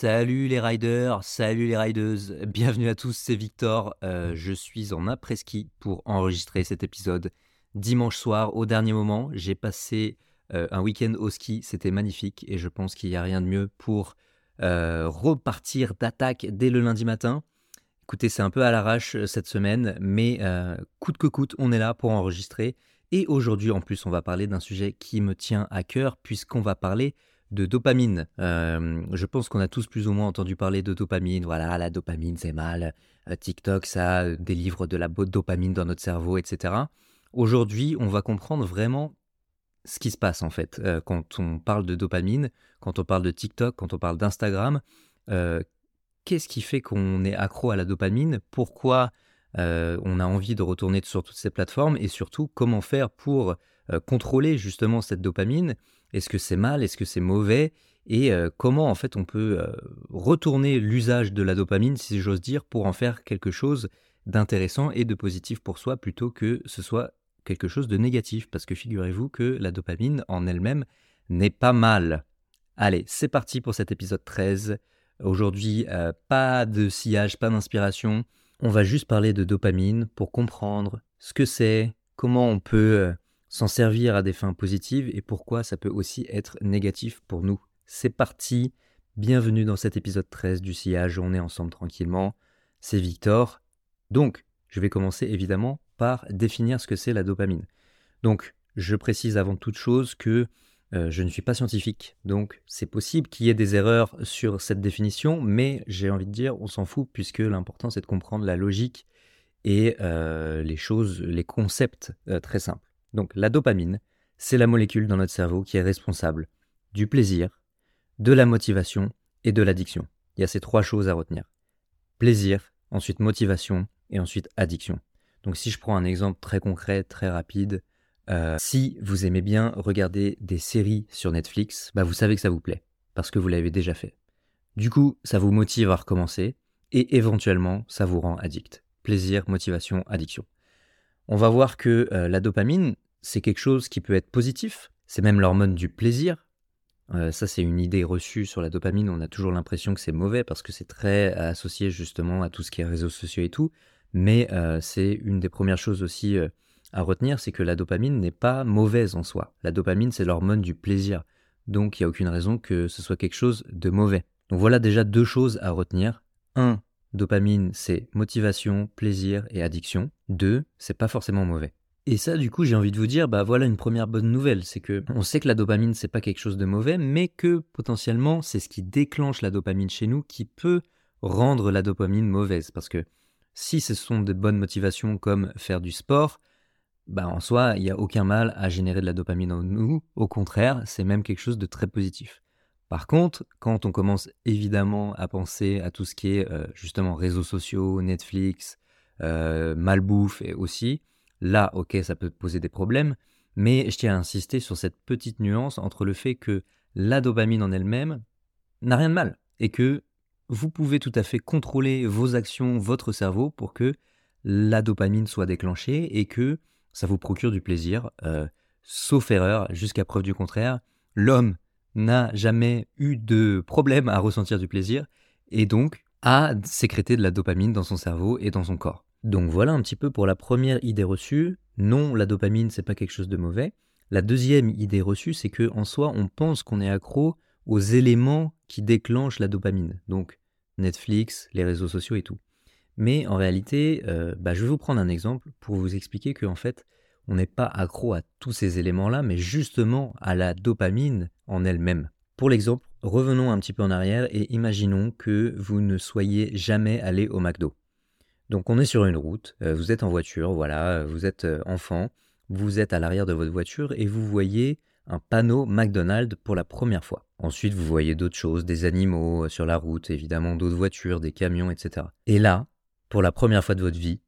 Salut les riders, salut les rideuses, bienvenue à tous, c'est Victor. Euh, je suis en après-ski pour enregistrer cet épisode dimanche soir au dernier moment. J'ai passé euh, un week-end au ski, c'était magnifique et je pense qu'il n'y a rien de mieux pour euh, repartir d'attaque dès le lundi matin. Écoutez, c'est un peu à l'arrache cette semaine, mais coûte que coûte, on est là pour enregistrer. Et aujourd'hui, en plus, on va parler d'un sujet qui me tient à cœur, puisqu'on va parler de dopamine. Euh, je pense qu'on a tous plus ou moins entendu parler de dopamine. Voilà, la dopamine, c'est mal. Euh, TikTok, ça délivre de la dopamine dans notre cerveau, etc. Aujourd'hui, on va comprendre vraiment ce qui se passe en fait euh, quand on parle de dopamine, quand on parle de TikTok, quand on parle d'Instagram. Qu'est-ce qui fait qu'on est accro à la dopamine? Pourquoi on a envie de retourner sur toutes ces plateformes? Et surtout comment faire pour contrôler justement cette dopamine? Est-ce que c'est mal? Est-ce que c'est mauvais? Et euh, comment en fait on peut euh, retourner l'usage de la dopamine, si j'ose dire, pour en faire quelque chose d'intéressant et de positif pour soi plutôt que ce soit quelque chose de négatif? Parce que figurez-vous que la dopamine en elle-même n'est pas mal. Allez, c'est parti pour cet épisode 13. Aujourd'hui, euh, pas de sillage, pas d'inspiration. On va juste parler de dopamine pour comprendre ce que c'est, comment on peut s'en servir à des fins positives et pourquoi ça peut aussi être négatif pour nous. C'est parti, bienvenue dans cet épisode 13 du sillage, on est ensemble tranquillement, c'est Victor. Donc, je vais commencer évidemment par définir ce que c'est la dopamine. Donc, je précise avant toute chose que euh, je ne suis pas scientifique, donc c'est possible qu'il y ait des erreurs sur cette définition, mais j'ai envie de dire, on s'en fout, puisque l'important c'est de comprendre la logique et euh, les choses, les concepts euh, très simples. Donc la dopamine, c'est la molécule dans notre cerveau qui est responsable du plaisir, de la motivation et de l'addiction. Il y a ces trois choses à retenir. Plaisir, ensuite motivation et ensuite addiction. Donc si je prends un exemple très concret, très rapide, euh, si vous aimez bien regarder des séries sur Netflix, bah vous savez que ça vous plaît, parce que vous l'avez déjà fait. Du coup, ça vous motive à recommencer, et éventuellement, ça vous rend addict. Plaisir, motivation, addiction on va voir que euh, la dopamine, c'est quelque chose qui peut être positif, c'est même l'hormone du plaisir. Euh, ça, c'est une idée reçue sur la dopamine, on a toujours l'impression que c'est mauvais parce que c'est très associé justement à tout ce qui est réseaux sociaux et tout, mais euh, c'est une des premières choses aussi à retenir, c'est que la dopamine n'est pas mauvaise en soi. La dopamine, c'est l'hormone du plaisir, donc il n'y a aucune raison que ce soit quelque chose de mauvais. Donc voilà déjà deux choses à retenir. Un, Dopamine, c'est motivation, plaisir et addiction. Deux, c'est pas forcément mauvais. Et ça, du coup, j'ai envie de vous dire, bah voilà une première bonne nouvelle, c'est que on sait que la dopamine c'est pas quelque chose de mauvais, mais que potentiellement c'est ce qui déclenche la dopamine chez nous qui peut rendre la dopamine mauvaise. Parce que si ce sont de bonnes motivations comme faire du sport, bah en soi, il n'y a aucun mal à générer de la dopamine en nous. Au contraire, c'est même quelque chose de très positif. Par contre, quand on commence évidemment à penser à tout ce qui est euh, justement réseaux sociaux, Netflix, euh, malbouffe et aussi, là, ok, ça peut poser des problèmes, mais je tiens à insister sur cette petite nuance entre le fait que la dopamine en elle-même n'a rien de mal et que vous pouvez tout à fait contrôler vos actions, votre cerveau pour que la dopamine soit déclenchée et que ça vous procure du plaisir, euh, sauf erreur, jusqu'à preuve du contraire. L'homme n'a jamais eu de problème à ressentir du plaisir et donc à sécréter de la dopamine dans son cerveau et dans son corps. Donc voilà un petit peu pour la première idée reçue. Non, la dopamine c'est pas quelque chose de mauvais. La deuxième idée reçue, c'est que en soi, on pense qu'on est accro aux éléments qui déclenchent la dopamine. Donc Netflix, les réseaux sociaux et tout. Mais en réalité, euh, bah, je vais vous prendre un exemple pour vous expliquer que en fait, on n'est pas accro à tous ces éléments-là, mais justement à la dopamine en elle-même. Pour l'exemple, revenons un petit peu en arrière et imaginons que vous ne soyez jamais allé au McDo. Donc on est sur une route, euh, vous êtes en voiture, voilà, vous êtes euh, enfant, vous êtes à l'arrière de votre voiture et vous voyez un panneau McDonald's pour la première fois. Ensuite, vous voyez d'autres choses, des animaux euh, sur la route, évidemment d'autres voitures, des camions, etc. Et là, pour la première fois de votre vie,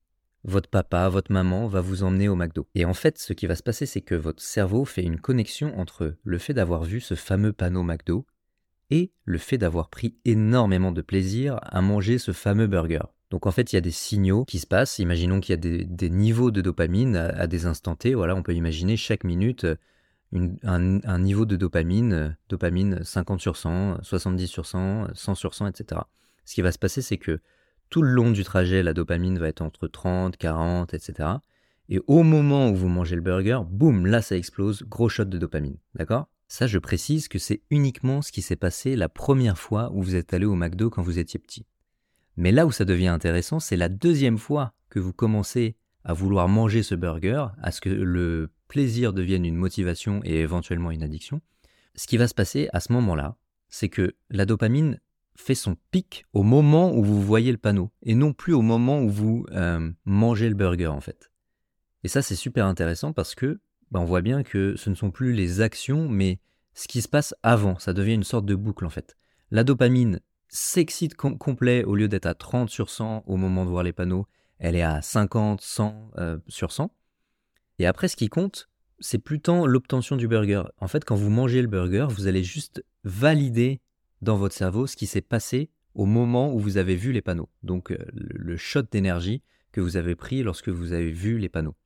votre papa, votre maman va vous emmener au McDo. Et en fait, ce qui va se passer, c'est que votre cerveau fait une connexion entre le fait d'avoir vu ce fameux panneau McDo et le fait d'avoir pris énormément de plaisir à manger ce fameux burger. Donc en fait, il y a des signaux qui se passent. Imaginons qu'il y a des, niveaux de dopamine à, des instants T. Voilà, on peut imaginer chaque minute un, niveau de dopamine, dopamine 50 sur 100, 70 sur 100, 100 sur 100, etc. Ce qui va se passer, c'est que tout le long du trajet, la dopamine va être entre 30, 40, etc. Et au moment où vous mangez le burger, boum, là ça explose, gros shot de dopamine. D'accord? Ça, je précise que c'est uniquement ce qui s'est passé la première fois où vous êtes allé au McDo quand vous étiez petit. Mais là où ça devient intéressant, c'est la deuxième fois que vous commencez à vouloir manger ce burger, à ce que le plaisir devienne une motivation et éventuellement une addiction. Ce qui va se passer à ce moment-là, c'est que la dopamine fait son pic au moment où vous voyez le panneau et non plus au moment où vous euh, mangez le burger en fait. Et ça c'est super intéressant parce que bah, on voit bien que ce ne sont plus les actions mais ce qui se passe avant, ça devient une sorte de boucle en fait. La dopamine s'excite complet au lieu d'être à 30 sur 100 au moment de voir les panneaux, elle est à 50, 100 euh, sur 100. Et après ce qui compte, c'est plus tant l'obtention du burger. En fait, quand vous mangez le burger, vous allez juste valider dans votre cerveau ce qui s'est passé au moment où vous avez vu les panneaux. Donc euh, le shot d'énergie que vous avez pris lorsque vous avez vu les panneaux.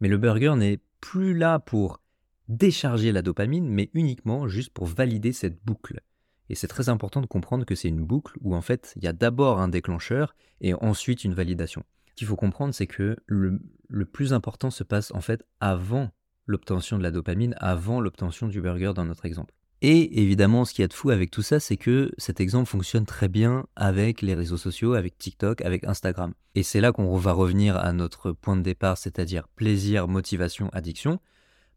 Mais le burger n'est plus là pour décharger la dopamine, mais uniquement juste pour valider cette boucle. Et c'est très important de comprendre que c'est une boucle où en fait il y a d'abord un déclencheur et ensuite une validation. Ce qu'il faut comprendre, c'est que le, plus important se passe en fait avant l'obtention de la dopamine, avant l'obtention du burger dans notre exemple. Et évidemment, ce qu'il y a de fou avec tout ça, c'est que cet exemple fonctionne très bien avec les réseaux sociaux, avec TikTok, avec Instagram. Et c'est là qu'on va revenir à notre point de départ, c'est-à-dire plaisir, motivation, addiction.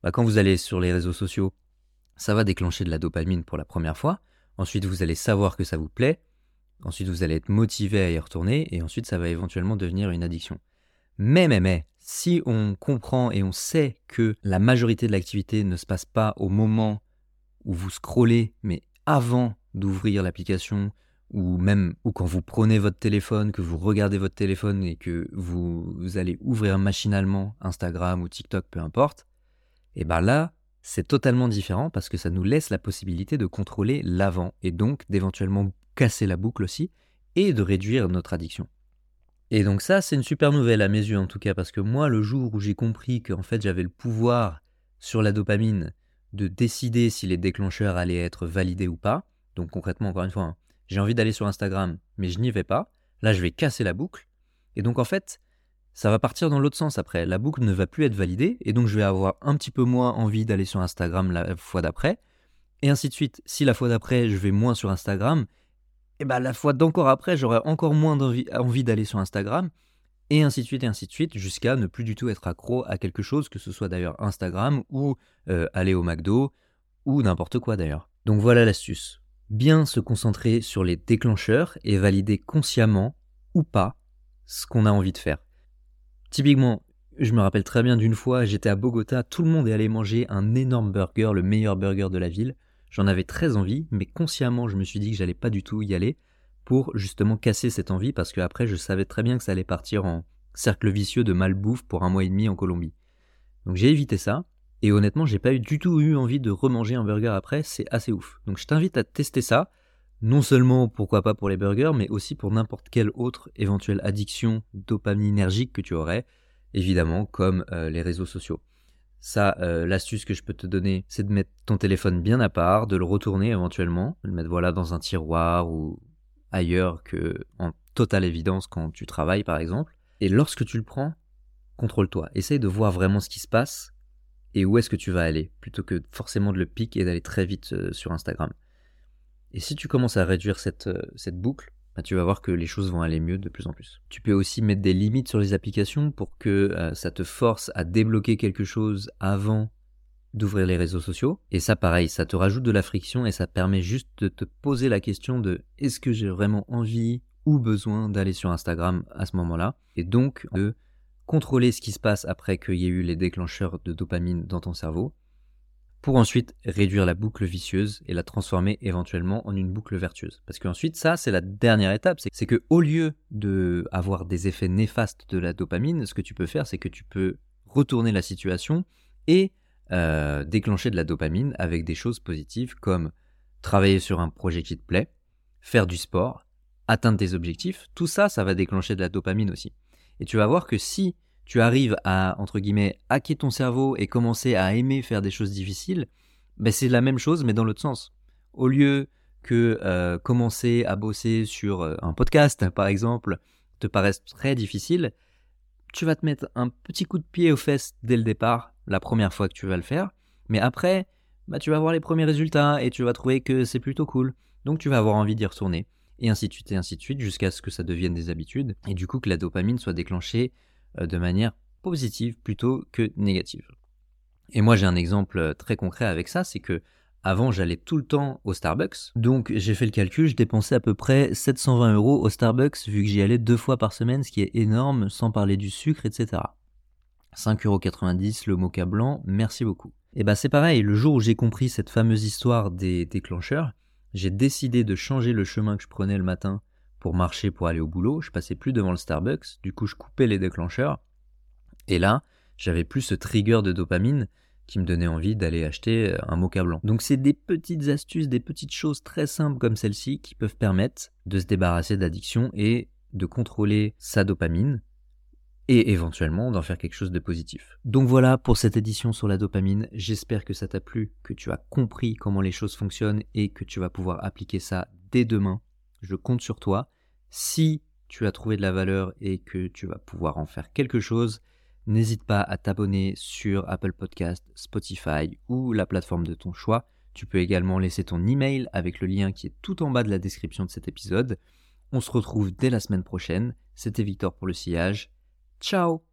Bah, quand vous allez sur les réseaux sociaux, ça va déclencher de la dopamine pour la première fois. Ensuite, vous allez savoir que ça vous plaît. Ensuite, vous allez être motivé à y retourner. Et ensuite, ça va éventuellement devenir une addiction. Mais, mais, mais, si on comprend et on sait que la majorité de l'activité ne se passe pas au moment où vous scrollez, mais avant d'ouvrir l'application, ou même quand vous prenez votre téléphone, que vous regardez votre téléphone et que vous, allez ouvrir machinalement Instagram ou TikTok, peu importe, et bien là, c'est totalement différent parce que ça nous laisse la possibilité de contrôler l'avant et donc d'éventuellement casser la boucle aussi et de réduire notre addiction. Et donc ça, c'est une super nouvelle à mes yeux en tout cas parce que moi, le jour où j'ai compris qu'en fait j'avais le pouvoir sur la dopamine de décider si les déclencheurs allaient être validés ou pas. Donc concrètement, encore une fois, hein, j'ai envie d'aller sur Instagram, mais je n'y vais pas. Là, je vais casser la boucle. Et donc en fait, ça va partir dans l'autre sens après. La boucle ne va plus être validée, et donc je vais avoir un petit peu moins envie d'aller sur Instagram la fois d'après. Et ainsi de suite. Si la fois d'après, je vais moins sur Instagram, et bien la fois d'encore après, j'aurai encore moins envie d'aller sur Instagram et ainsi de suite, et ainsi de suite, jusqu'à ne plus du tout être accro à quelque chose, que ce soit d'ailleurs Instagram ou euh, aller au McDo ou n'importe quoi d'ailleurs. Donc voilà l'astuce. Bien se concentrer sur les déclencheurs et valider consciemment ou pas ce qu'on a envie de faire. Typiquement, je me rappelle très bien d'une fois, j'étais à Bogota, tout le monde est allé manger un énorme burger, le meilleur burger de la ville. J'en avais très envie, mais consciemment, je me suis dit que j'allais pas du tout y aller pour justement casser cette envie parce que après je savais très bien que ça allait partir en cercle vicieux de malbouffe pour un mois et demi en Colombie. Donc j'ai évité ça et honnêtement j'ai pas eu du tout eu envie de remanger un burger après, c'est assez ouf. Donc je t'invite à tester ça, non seulement pourquoi pas pour les burgers mais aussi pour n'importe quelle autre éventuelle addiction dopaminergique que tu aurais, évidemment comme euh, les réseaux sociaux. Ça, euh, l'astuce que je peux te donner, c'est de mettre ton téléphone bien à part, de le retourner éventuellement, de le mettre voilà dans un tiroir ou ailleurs que en totale évidence quand tu travailles par exemple. Et lorsque tu le prends, contrôle-toi. Essaye de voir vraiment ce qui se passe et où est-ce que tu vas aller, plutôt que forcément de le piquer et d'aller très vite euh, sur Instagram. Et si tu commences à réduire cette, euh, boucle, bah, tu vas voir que les choses vont aller mieux de plus en plus. Tu peux aussi mettre des limites sur les applications pour que euh, ça te force à débloquer quelque chose avant d'ouvrir les réseaux sociaux. Et ça, pareil, ça te rajoute de la friction et ça permet juste de te poser la question de est-ce que j'ai vraiment envie ou besoin d'aller sur Instagram à ce moment-là? Et donc de contrôler ce qui se passe après qu'il y ait eu les déclencheurs de dopamine dans ton cerveau pour ensuite réduire la boucle vicieuse et la transformer éventuellement en une boucle vertueuse. Parce qu'ensuite, ça, c'est la dernière étape, c'est que au lieu de des effets néfastes de la dopamine, ce que tu peux faire, c'est que tu peux retourner la situation et euh, déclencher de la dopamine avec des choses positives comme travailler sur un projet qui te plaît, faire du sport, atteindre tes objectifs, tout ça, ça va déclencher de la dopamine aussi. Et tu vas voir que si tu arrives à, entre guillemets, hacker ton cerveau et commencer à aimer faire des choses difficiles, ben c'est la même chose mais dans l'autre sens. Au lieu que euh, commencer à bosser sur euh, un podcast, par exemple, te paraisse très difficile, tu vas te mettre un petit coup de pied aux fesses dès le départ, la première fois que tu vas le faire, mais après, bah, tu vas voir les premiers résultats et tu vas trouver que c'est plutôt cool. Donc tu vas avoir envie d'y retourner, et ainsi de suite, et ainsi de suite, jusqu'à ce que ça devienne des habitudes, et du coup que la dopamine soit déclenchée de manière positive plutôt que négative. Et moi j'ai un exemple euh, très concret avec ça, c'est que avant j'allais tout le temps au Starbucks, donc j'ai fait le calcul, je dépensais à peu près 720 euros au Starbucks vu que j'y allais deux fois par semaine, ce qui est énorme sans parler du sucre, etc. 5,90 euros le mocha blanc, merci beaucoup. Et bah c'est pareil, le jour où j'ai compris cette fameuse histoire des déclencheurs, j'ai décidé de changer le chemin que je prenais le matin pour marcher pour aller au boulot, je passais plus devant le Starbucks, du coup je coupais les déclencheurs, et là, j'avais plus ce trigger de dopamine qui me donnait envie d'aller acheter euh, un mocha blanc. Donc c'est des petites astuces, des petites choses très simples comme celle-ci qui peuvent permettre de se débarrasser d'addiction et de contrôler sa dopamine et éventuellement d'en faire quelque chose de positif. Donc voilà pour cette édition sur la dopamine, j'espère que ça t'a plu, que tu as compris comment les choses fonctionnent et que tu vas pouvoir appliquer ça dès demain je compte sur toi. Si tu as trouvé de la valeur et que tu vas pouvoir en faire quelque chose, n'hésite pas à t'abonner sur Apple Podcast, Spotify ou la plateforme de ton choix. Tu peux également laisser ton email avec le lien qui est tout en bas de la description de cet épisode. On se retrouve dès la semaine prochaine. C'était Victor pour le sillage. Ciao